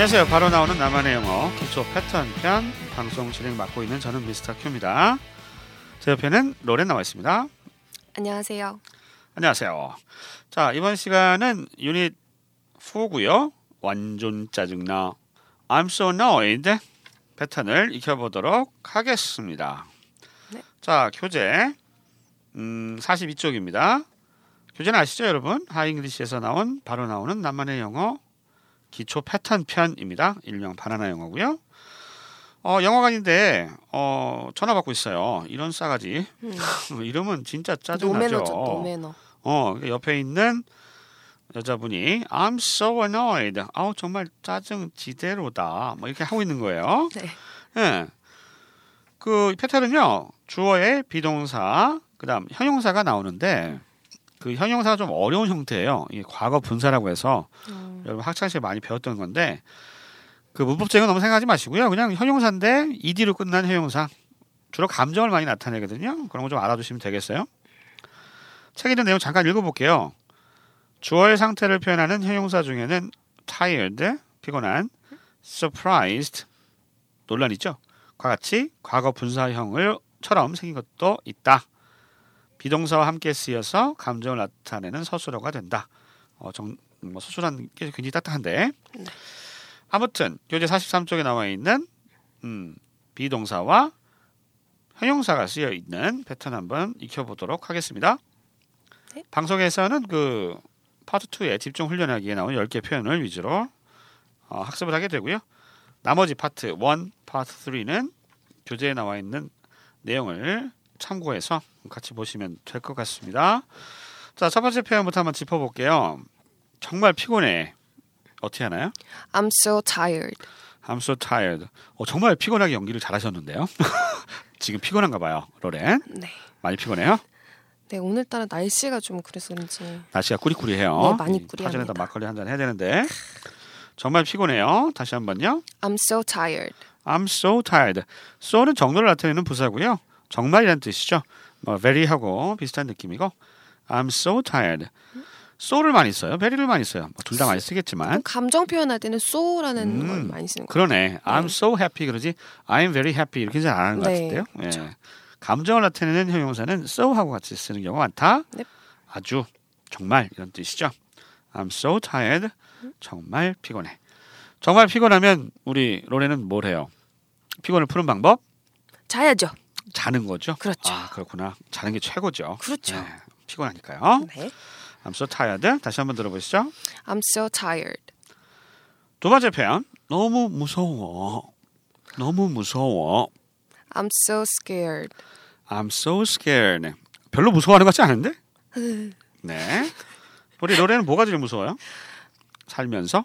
안녕하세요. 바로 나오는 나만의 영어 기초 패턴 편 방송 진행 맡고 있는 저는 미스터 큐입니다. 제 옆에는 로렌 나와 있습니다. 안녕하세요. 안녕하세요. 자 이번 시간은 유닛 4고요. 완전 짜증나. I'm so annoyed 패턴을 익혀보도록 하겠습니다. 네. 자 교재 음, 42쪽입니다. 교재는 아시죠 여러분? 하잉글리시에서 나온 바로 나오는 나만의 영어 기초 패턴 편입니다. 일명 바나나 영어고요. 어, 영어관인데 어, 전화 받고 있어요. 이런 싸가지. 음. 이름은 진짜 짜증나죠. 노매너죠, 노매너. 어, 옆에 있는 여자분이 I'm so annoyed. 아우 정말 짜증 지대로다. 뭐 이렇게 하고 있는 거예요. 네. 예. 그 패턴은요. 주어의 비동사, 그다음 형용사가 나오는데 그 형용사가 좀 어려운 형태예요. 이게 과거 분사라고 해서 음, 여러분 학창 시절에 많이 배웠던 건데 그거 너무 생각하지 마시고요. 그냥 형용사인데 ed로 끝난 형용사. 주로 감정을 많이 나타내거든요. 그런 거 좀 알아두시면 되겠어요. 책에 있는 내용 잠깐 읽어볼게요. 주어의 상태를 표현하는 형용사 중에는 tired, 피곤한, surprised, 논란 있죠. 과 같이 과거 분사형을처럼 생긴 것도 있다. be동사와 함께 쓰여서 감정을 나타내는 서술어가 된다. 어, 정, 뭐 서술한 게 굉장히 따뜻한데. 네. 아무튼 교재 43쪽에 나와 있는 음, be동사와 형용사가 쓰여 있는 패턴 한번 익혀보도록 하겠습니다. 네. 방송에서는 그 파트 2의 집중 훈련하기에 나온 10개 표현을 위주로 어, 학습을 하게 되고요. 나머지 파트 1, 파트 3는 교재에 나와 있는 내용을 참고해서 같이 보시면 될 것 같습니다. 자, 첫 번째 표현부터 한번 짚어볼게요. 정말 피곤해. 어떻게 하나요? I'm so tired. I'm so tired. 어, 정말 피곤하게 연기를 잘하셨는데요. 지금 피곤한가 봐요, 로렌. 네. 많이 피곤해요? 네, 오늘따라 날씨가 좀 그래서 그런지 날씨가 꾸리꾸리해요. 네, 많이 이 꾸리합니다. 파전에다 막걸리 한 잔 해야 되는데 정말 피곤해요. 다시 한번요. I'm so tired. I'm so tired. so는 정도를 나타내는 부사고요. 정말이라는 뜻이죠. 뭐 very하고 비슷한 느낌이고 I'm so tired. So를 많이 써요. very를 많이 써요. 뭐 둘다 많이 쓰겠지만 감정 표현할 때는 so라는 음, 걸 많이 쓰는 거. 그러네. I'm so happy 그러지. I'm very happy 이렇게 잘 안 하는 것 네, 같은데요. 그렇죠. 예. 감정을 나타내는 형용사는 so하고 같이 쓰는 경우가 많다. 네. 아주 정말 이런 뜻이죠. I'm so tired. 정말 피곤해. 정말 피곤하면 우리 로레는 뭘 해요? 피곤을 푸는 방법? 자야죠. 자는 거죠. 그렇죠. 아, 그렇구나. 자는 게 최고죠. 그렇죠. 네, 피곤하니까요. 네. I'm so tired. 다시 한번 들어보시죠. I'm so tired. 두 번째 표현. 너무 무서워. 너무 무서워. I'm so scared. I'm so scared. 별로 무서워하는 것 같지 않은데? 네. 우리 노래는 뭐가 제일 무서워요? 살면서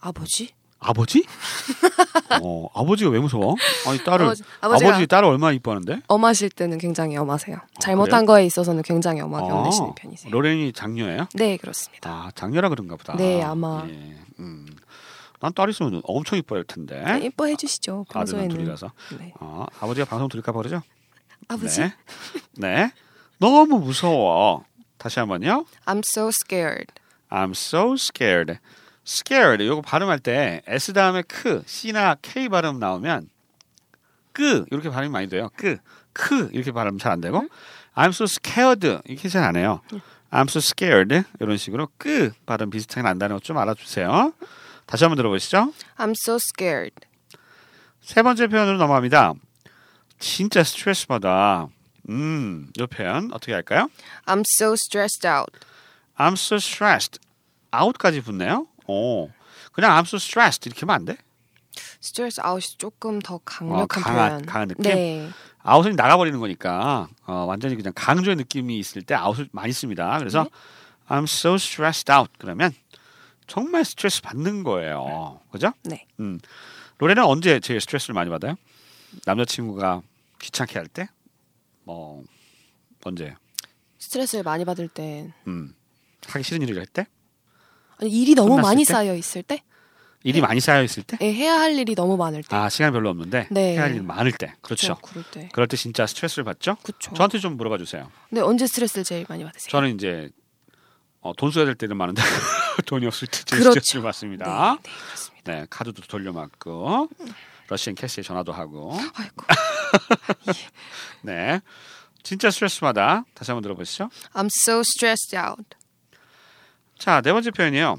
아버지? 아버지? 어, 아버지가 왜 무서워? 아니 딸을 아버지- 아버지, 딸을 얼마나 이뻐하는데? 엄하실 때는 굉장히 엄하세요. 잘못한 거에 있어서는 굉장히 엄하게 어, 혼내시는 편이세요. 로렌이 장녀예요? 네, 그렇습니다. 아 장녀라 그런가 보다. 네, 아마. 예, 음. 난딸 있으면 엄청 이뻐할 텐데. 네, 이뻐해 주시죠. 아들만 평소에는. 둘이라서. 네. 어, 아버지가 방송 들을까 봐 그러죠? 아버지, 네. 네. 너무 무서워. 다시 한번요. I'm so scared. I'm so scared. Scared 이거 발음할 때 s 다음에 크, c나 k 발음 나오면 끄 이렇게 발음이 많이 돼요. 끄, 크 이렇게 발음 잘 안 되고 I'm so scared 이렇게 잘 안 해요. I'm so scared 이런 식으로 끄 발음 비슷하게 난다는 거좀 알아주세요. 다시 한번 들어보시죠. I'm so scared. 세 번째 표현으로 넘어갑니다. 진짜 스트레스 받아. 음, 이 표현 어떻게 할까요? I'm so stressed out. I'm so stressed. out까지 붙네요. 오, 그냥 I'm so stressed 이렇게 하면 안 돼? stress out이 조금 더 강력한 어, 강한- 표현. 강한 느낌? 네. 아웃은 나가버리는 거니까 어, 완전히 그냥 강조의 느낌이 있을 때 아웃을 많이 씁니다. 그래서 네. I'm so stressed out 그러면 정말 스트레스 받는 거예요. 그죠? 네. 음. 노래는 언제 제일 스트레스를 많이 받아요? 남자친구가 귀찮게 할 때? 뭐 언제? 스트레스를 많이 받을 때 음. 하기 싫은 일을 할 때? 아니, 일이 너무 많이 때? 쌓여 있을 때, 일이 많이 쌓여 있을 때? 예, 해야 할 일이 너무 많을 때. 아 시간 별로 없는데 네. 해야 할일 많을 때 그렇죠. 그럴 때. 그럴 때 진짜 스트레스를 받죠. 그렇죠. 저한테 좀 물어봐 주세요. 네, 언제 스트레스를 제일 많이 받으세요? 저는 이제 어, 돈 써야 될 때는 많은데 돈이 없을 때 제일 그렇죠. 스트레스를 네, 받습니다. 네, 그렇습니다. 네, 카드도 돌려막고 러시안 캐시에 전화도 하고. 아이고. 네. 진짜 스트레스마다 다시 한번 들어보시죠. I'm so stressed out. 자, 네 번째 표현이에요.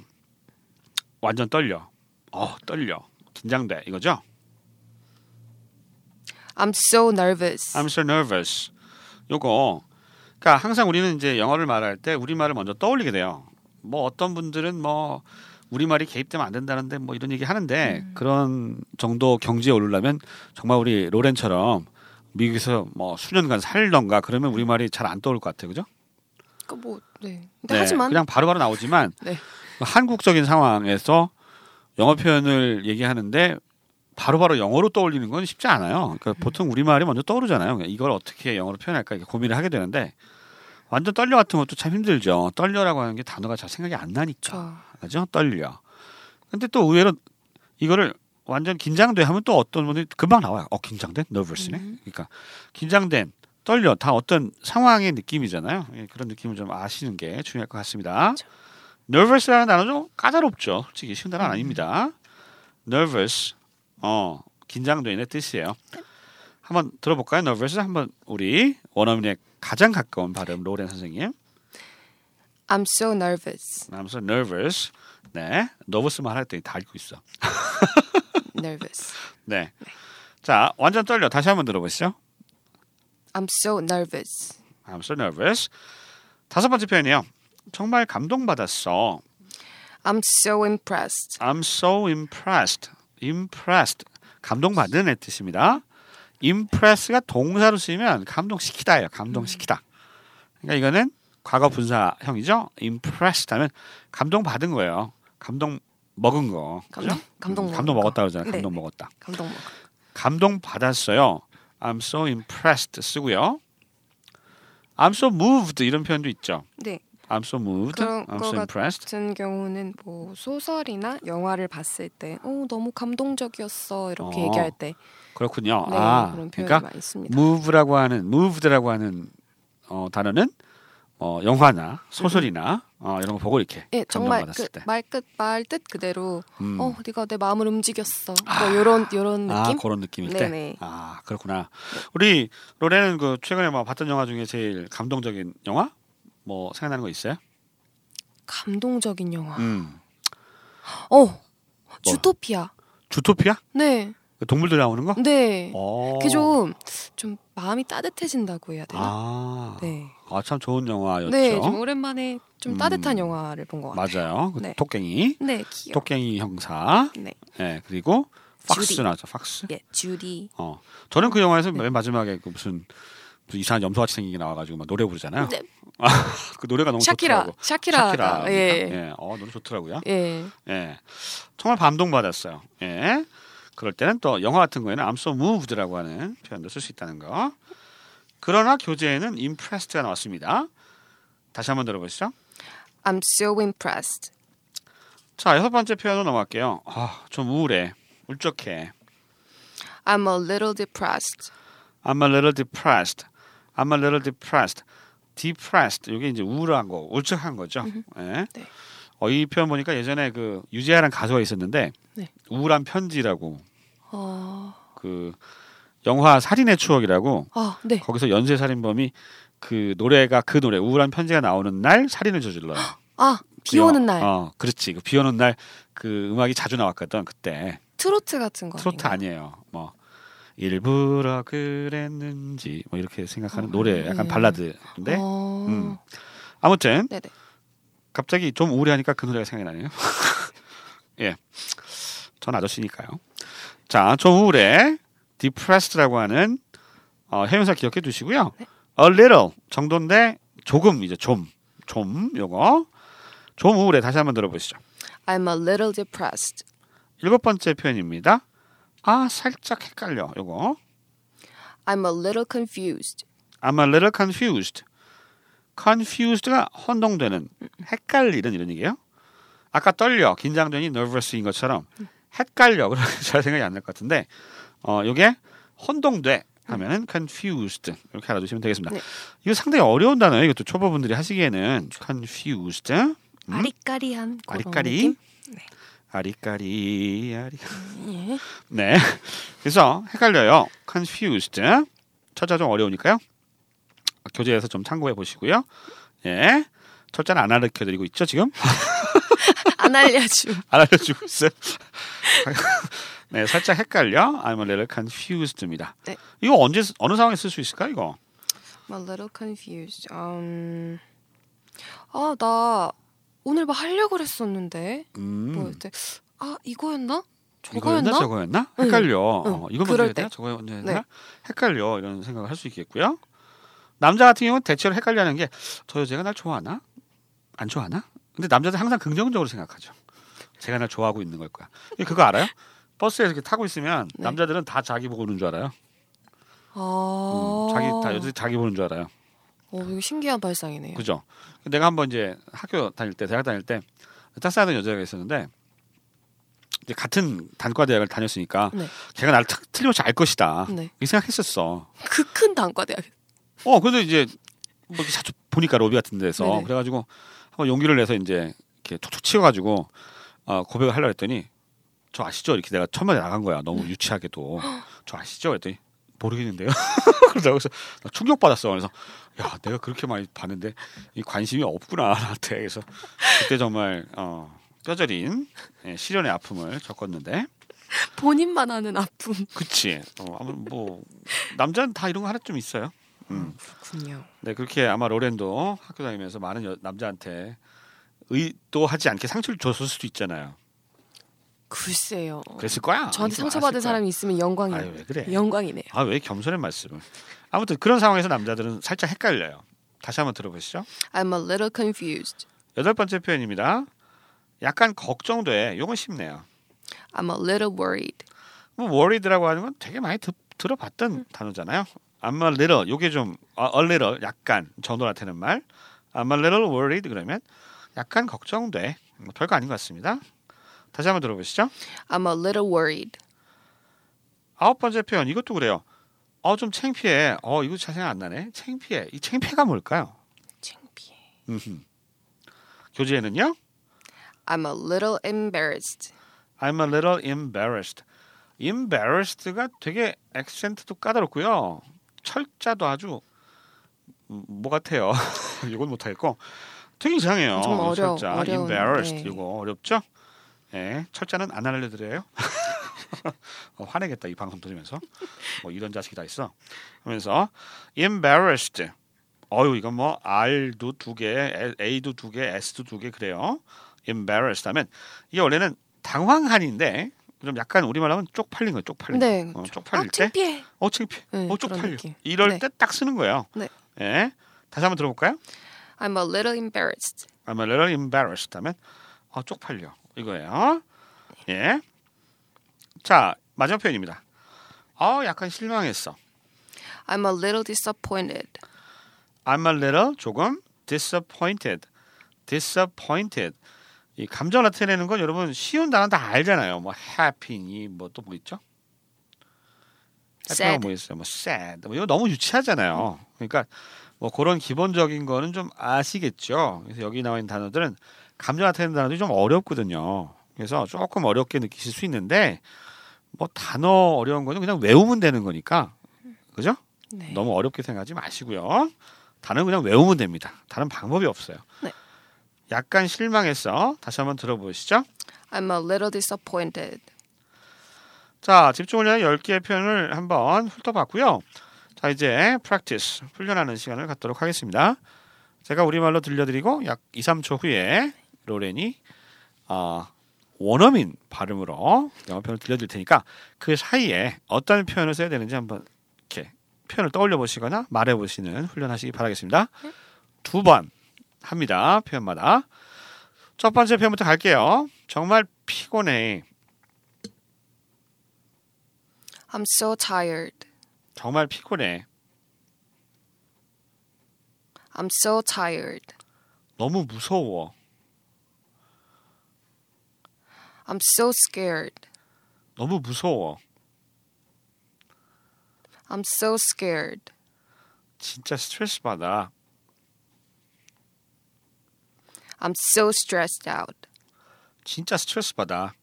완전 떨려. 어, 떨려. 긴장돼. 이거죠? I'm so nervous. I'm so nervous. 요거. 그러니까 항상 우리는 이제 영어를 말할 때 우리말을 먼저 떠올리게 돼요. 뭐 어떤 분들은 뭐 우리말이 개입되면 안 된다는데 뭐 이런 얘기 하는데 그런 정도 경지에 오르려면 정말 우리 로렌처럼 미국에서 뭐 수년간 살던가 그러면 우리말이 잘 안 떠올 것 같아요. 그죠? 그 뭐, 네. 근데 하지만 그냥 바로바로 나오지만 네. 한국적인 상황에서 영어 표현을 얘기하는데 바로바로 영어로 떠올리는 건 쉽지 않아요. 그러니까 보통 우리말이 먼저 떠오르잖아요. 그러니까 이걸 어떻게 영어로 표현할까 이렇게 고민을 하게 되는데 완전 떨려 같은 것도 참 힘들죠. 떨려라고 하는 게 단어가 잘 생각이 안 나니까. 저 그죠? 떨려. 근데 또 의외로 이거를 완전 긴장돼 하면 또 어떤 분들이 금방 나와요. 어 긴장된 nervous네. 음. 그러니까 긴장된 떨려 다 어떤 상황의 느낌이잖아요. 예, 그런 느낌을 좀 아시는 게 중요할 것 같습니다. 그렇죠. nervous라는 단어 좀 까다롭죠. 솔직히 쉬운 음. 단어 아닙니다. nervous 어 긴장되는 뜻이에요. 한번 들어볼까요? nervous 한번 우리 원어민의 가장 가까운 발음 로렌 선생님. I'm so nervous. I'm so nervous. 네, nervous만 할때 다 읽고 있어. nervous. 네. 자, 완전 떨려. 다시 한번 들어보시죠. I'm so nervous. I'm so nervous. 다섯 번째 표현이에요. 정말 감동받았어. I'm so impressed. I'm so impressed. impressed. 감동받는 뜻입니다. impress가 동사로 쓰이면 감동시키다예요. 감동시키다. 그러니까 이거는 과거 분사형이죠. impressed 하면 감동받은 거예요. 감동 먹은 거. 감동 그죠? 감동 음, 먹은 감동 거. 먹었다 그러잖아요. 네, 감동 네. 먹었다. 감동 먹. 감동 받았어요. I'm so impressed 쓰고요. I'm so moved 이런 표현도 있죠. 네. I'm so moved. 그런 I'm 거 so impressed. 같은 경우는 뭐 소설이나 영화를 봤을 때, 어 너무 감동적이었어 이렇게 어. 얘기할 때, 그렇구니까 네, 아, 그런 표현이 그러니까 많이 씁니다. move라고 하는 moved라고 하는 어, 단어는 어, 영화나 소설이나 어, 이런 거 보고 이렇게 예, 정말 감동받았을 때. 그말끝 말 뜻 그대로, 음. 어 네가 내 마음을 움직였어. 뭐 요런 요런 아 느낌. 그런 느낌일 네네. 때. 아 그렇구나. 우리 로레는 그 최근에 뭐 봤던 영화 중에 제일 감동적인 영화 뭐 생각나는 거 있어요? 감동적인 영화. 음. 어, 주토피아. 주토피아? 네, 그 동물들 나오는 거? 네. 어. 그게 좀, 좀 마음이 따뜻해진다고 해야 되나? 아, 네. 아, 참 좋은 영화였죠. 네, 좀 오랜만에 좀 음. 따뜻한 영화를 본 것 같아요. 맞아요. 그 네. 토깽이, 네, 귀여워. 토깽이 형사. 네, 예, 그리고 팍스. 나왔죠. 팍스. 예, 주디. 어, 저는 그 영화에서 네. 맨 마지막에 그 무슨, 무슨 이상한 염소같이 생긴 게 나와가지고 막 노래 부르잖아요. 네, 그 노래가 너무 샤키라, 좋더라고. 샤키라. 샤키라. 예, 예, 어, 노래 좋더라고요. 예. 예, 정말 감동받았어요. 예, 그럴 때는 또 영화 같은 거에는 I'm so moved라고 하는 표현도 쓸 수 있다는 거. 그러나 교재에는 impressed가 나왔습니다. 다시 한번 들어보시죠. I'm so impressed. 자, 여섯 번째 표현으로 넘어갈게요. 아, 좀 우울해. 울적해. I'm a little depressed. I'm a little depressed. I'm a little depressed. depressed. 이게 이제 우울한 거, 울적한 거죠. 예. 네. 어, 이 표현 보니까 예전에 그 유재하라는 가수가 있었는데 네. 우울한 편지라고 어, 그 영화 살인의 추억이라고 아, 네. 거기서 연쇄 살인범이 그 노래가 그 노래 우울한 편지가 나오는 날 살인을 저질러요. 아, 그비 오는 영화- 날. 어, 그렇지. 그비 오는 날 그 음악이 자주 나왔거든 그때. 트로트 같은 거 트로트? 아니에요. 뭐 일부러 그랬는지 뭐 이렇게 생각하는 어, 노래 약간 네. 발라드인데 어, 음. 아무튼 네네. 갑자기 좀 우울해하니까 그 노래가 생각이 나네요. 예, 전 아저씨니까요. 자, 좀 우울해, depressed라고 하는 어, 해명사 기억해 두시고요. 네. a little 정도인데 조금 이제 좀, 좀 요거 좀 우울해 다시 한번 들어보시죠. I'm a little depressed. 일곱 번째 표현입니다. 아, 살짝 헷갈려. 요거 I'm a little confused. I'm a little confused. confused가 혼동되는, 헷갈리는 이런 얘기예요. 아까 떨려, 긴장되니 nervous인 것처럼 헷갈려. 그러면 잘 생각이 안 날 것 같은데 어, 요게 혼동돼 하면은 confused 이렇게 알아두시면 되겠습니다. 네. 이거 상당히 어려운 단어예요. 이것도 초보분들이 하시기에는 confused, 음? 아리까리한 아리까리, 느낌? 아리까리 아리. 예. 네. 그래서 헷갈려요. confused. 첫자 좀 어려우니까요. 교재에서 좀 참고해 보시고요. 예. 첫자는 안 알려켜 드리고 있죠, 지금? 안 알려줌. 안 알려주고 있어요. 네, 살짝 헷갈려. I'm a little confused입니다. 네. 이거 언제 쓰- 어느 상황에 쓸 수 있을까 이거? I'm a little confused. 음. 아, 나 오늘 막 하려고 그랬었는데. 음. 뭐였지? 아, 이거였나? 이거였나 저거였나? 저거였나? 응. 헷갈려. 응. 어, 이거 먼저 해야 되나? 때. 저거 먼저 해야 네. 되나? 헷갈려 이런 생각을 할 수 있겠고요. 남자 같은 경우는 대체로 헷갈려하는 게 저 여자가 날 좋아하나? 안 좋아하나? 근데 남자들 항상 긍정적으로 생각하죠. 제가 날 좋아하고 있는 걸 거야. 그거 알아요? 버스에 이렇게 타고 있으면 네. 남자들은 다 자기 보고 오는 줄 알아요. 아. 음, 자기 다 여자들이 자기 보는 줄 알아요. 어, 이거 신기한 발상이네요. 그죠? 내가 한번 이제 학교 다닐 때 대학 다닐 때 짝사하던 여자가 있었는데 이제 같은 단과 대학을 다녔으니까 네. 걔가 나를 탁- 틀림없이 알 것이다. 네. 이 생각했었어. 그 큰 단과 대학. 어, 근데 이제 뭐 자주 보니까 로비 같은 데서 네네. 그래가지고 용기를 내서 이제 이렇게 툭툭 치워가지고 어, 고백을 하려고 했더니 저 아시죠? 이렇게 내가 처음에 나간 거야. 너무 유치하게도 저 아시죠? 그랬더니 모르겠는데요. 그러다고 해서 나 충격 받았어. 그래서 야 내가 그렇게 많이 봤는데 이 관심이 없구나 나한테. 그래서 그때 정말 어, 뼈저린 예, 시련의 아픔을 겪었는데 본인만 아는 아픔. 그치. 어, 아무 뭐 남자는 다 이런 거 하나쯤 있어요. 음. 그렇군요. 네 그렇게 아마 로렌도 학교 다니면서 많은 여, 남자한테 의도하지 않게 상처를 줬을 수도 있잖아요. 글쎄요. 그랬을 거야. 저한테 상처받은. 사람이 있으면 영광이에요. 아유 왜 그래? 영광이네요. 아 왜 겸손의 말씀을? 아무튼 그런 상황에서 남자들은 살짝 헷갈려요. 다시 한번 들어보시죠. I'm a little confused. 여덟 번째 표현입니다. 약간 걱정돼. 요건 쉽네요. I'm a little worried. 뭐 worried라고 하는 건 되게 많이 드, 들어봤던 단어잖아요. I'm a little 요게 좀 아, a little 약간 나타내는 말. I'm a little worried 그러면 약간 걱정돼. 뭐 별거 아닌 것 같습니다. 다시 한번 들어보시죠. I'm a little worried. 아홉 번째 표현 이것도 그래요. 어 좀 창피해. 어 이거 잘 생각 안 나네. 창피해. 이 창피가 뭘까요? 창피해. 음흠. 교재에는요. I'm a little embarrassed. I'm a little embarrassed. embarrassed가 되게 액센트도 까다롭고요. 철자도 아주 음, 뭐 같아요. 이건 못하겠고 되게 이상해요. 좀 어려- 철자 어려운, embarrassed 네. 이거 어렵죠? 예, 철자는 안 알려드려요. 어, 화내겠다 이 방송 들으면서 뭐 이런 자식이 다 있어. 하면서 embarrassed. 어유 이건 뭐 R도 두 개, A도 두 개, S도 두 개 그래요. embarrassed 하면 이게 원래는 당황한인데 좀 약간 우리말로 하면 쪽팔린 거예요. 쪽팔린. 네. 어, 아, 쪽팔릴 때, 창피해. 어 창피해, 네, 어 쪽팔려. 이럴 네. 때딱 쓰는 거예요. 네. 예, 다시 한번 들어볼까요? I'm a little embarrassed. I'm a little embarrassed 하면 어 쪽팔려 이거예요. 예. 자 마지막 표현입니다. 어 약간 실망했어. I'm a little disappointed. I'm a little 조금 disappointed. disappointed. 이 감정 나타내는 건 여러분 쉬운 단어 다 알잖아요. 뭐 happy니 뭐 또 뭐 있죠? Sad. 뭐 있어요? 뭐 sad. 뭐 이거 너무 유치하잖아요. 그러니까 뭐 그런 기본적인 거는 좀 아시겠죠. 그래서 여기 나와 있는 단어들은 감정 나타내는 단어들이 좀 어렵거든요. 그래서 조금 어렵게 느끼실 수 있는데 뭐 단어 어려운 거는 그냥 외우면 되는 거니까 그죠? 네. 너무 어렵게 생각하지 마시고요. 단어 그냥 외우면 됩니다. 다른 방법이 없어요. 네. 약간 실망했어. 다시 한번 들어보시죠. I'm a little disappointed. 자, 집중을 위한 10개의 표현을 한번 훑어봤고요. 자, 이제 practice, 훈련하는 시간을 갖도록 하겠습니다. 제가 우리말로 들려드리고 약 2, 3초 후에 로렌이 어, 원어민 발음으로 영어 표현을 들려드릴 테니까 그 사이에 어떤 표현을 써야 되는지 한번 이렇게 표현을 떠올려 보시거나 말해 보시는 훈련하시기 바라겠습니다. 두 번 합니다. 표현마다. 첫 번째 표현부터 갈게요. 정말 피곤해. I'm so tired. 정말 피곤해. I'm so tired. 너무 무서워. I'm so scared. 너무 무서워. I'm so scared. 진짜 스트레스 받아. I'm so stressed out. 진짜 스트레스 받아.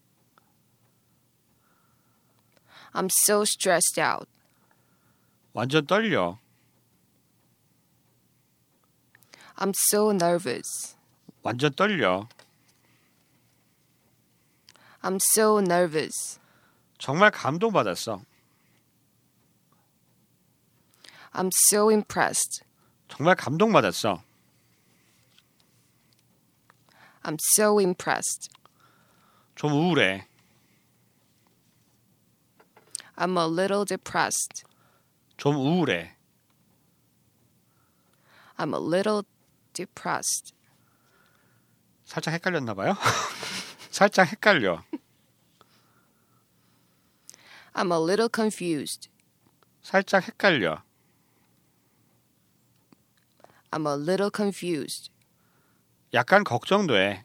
I'm so stressed out. 완전 떨려. I'm so nervous. 완전 떨려. I'm so nervous. 정말 감동받았어. I'm so impressed. 정말 감동받았어. I'm so impressed. 좀 우울해. I'm a little depressed. 좀 우울해. I'm a little depressed. 살짝 헷갈렸나 봐요. 살짝 헷갈려. I'm a little confused. 살짝 헷갈려. I'm a little confused. 약간 걱정돼.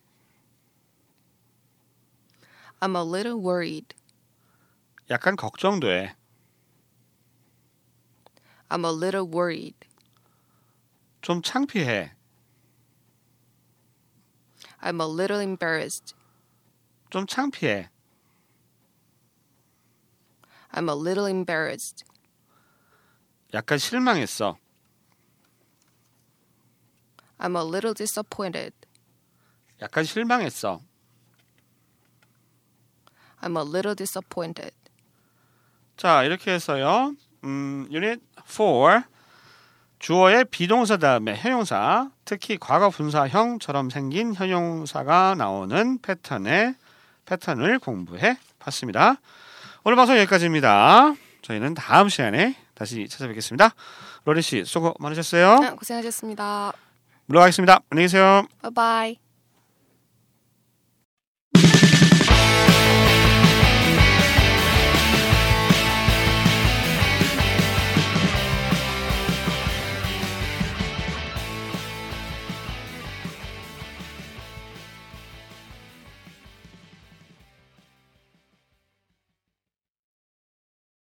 I'm a little worried. 약간 걱정돼. I'm a little worried. 좀 창피해. I'm a little embarrassed. 좀 창피해. I'm a little embarrassed. 약간 실망했어. I'm a little disappointed. 약간 실망했어. I'm a little disappointed. 자, 이렇게 해서요. 음, 유닛 4 주어의 비동사 다음에 형용사, 특히 과거 분사형처럼 생긴 형용사가 나오는 패턴의 패턴을 공부해 봤습니다. 오늘 방송 여기까지입니다. 저희는 다음 시간에 다시 찾아뵙겠습니다. 로리 씨 수고 많으셨어요. 아, 고생하셨습니다. 물러가겠습니다. 안녕히 계세요. Bye.